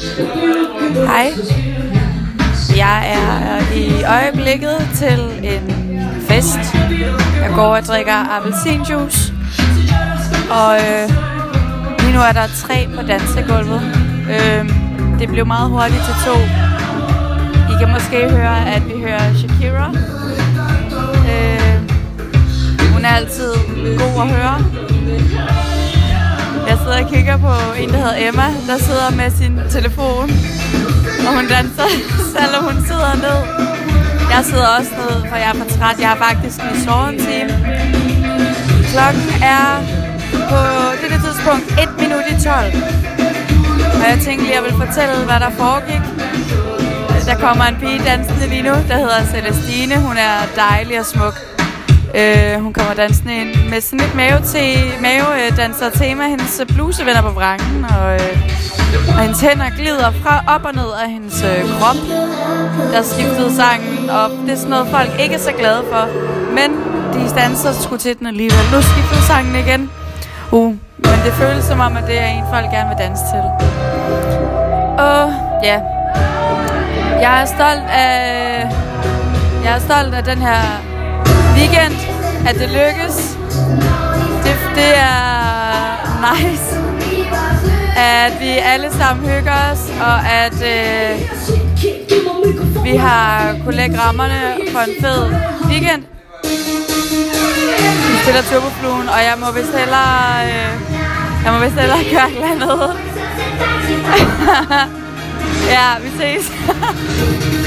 Hej. Jeg er i øjeblikket til en fest. Jeg går og drikker appelsinjuice. Og øh, lige nu er der tre på dansegulvet. Øh, det blev meget hurtigt til to. I kan måske høre, at vi hører Shakira. Øh, hun er altid god at høre. Sidder og kigger på en, der hedder Emma, der sidder med sin telefon. Og hun danser, selvom hun sidder ned. Jeg sidder også ned, for jeg er for træt. Jeg har faktisk lige sovet en time. Klokken er på dette tidspunkt 1 minut i 12. Og jeg tænkte lige, at jeg vil fortælle, hvad der foregik. Der kommer en pige dansende lige nu, der hedder Celestine. Hun er dejlig og smuk. Øh, hun kommer dansende ind med sådan lidt mave til mave øh, danser tema. Hendes bluse vender på vrangen, og, øh, og hendes hænder glider fra op og ned af hendes øh, krop. Der skiftede sangen, og det er sådan noget, folk ikke er så glade for. Men de danser sgu til den alligevel. Nu skiftede sangen igen. Uh, men det føles som om, at det er en, folk gerne vil danse til. Og ja, jeg er stolt af, jeg er stolt af den her weekend, at det lykkes. Det, det er nice, at vi alle sammen hygger os, og at øh, vi har kunne lægge rammerne for en fed weekend. Vi spiller Turbofluen, og jeg må vist hellere, øh, jeg må vist hellere gøre et eller andet. ja, vi ses.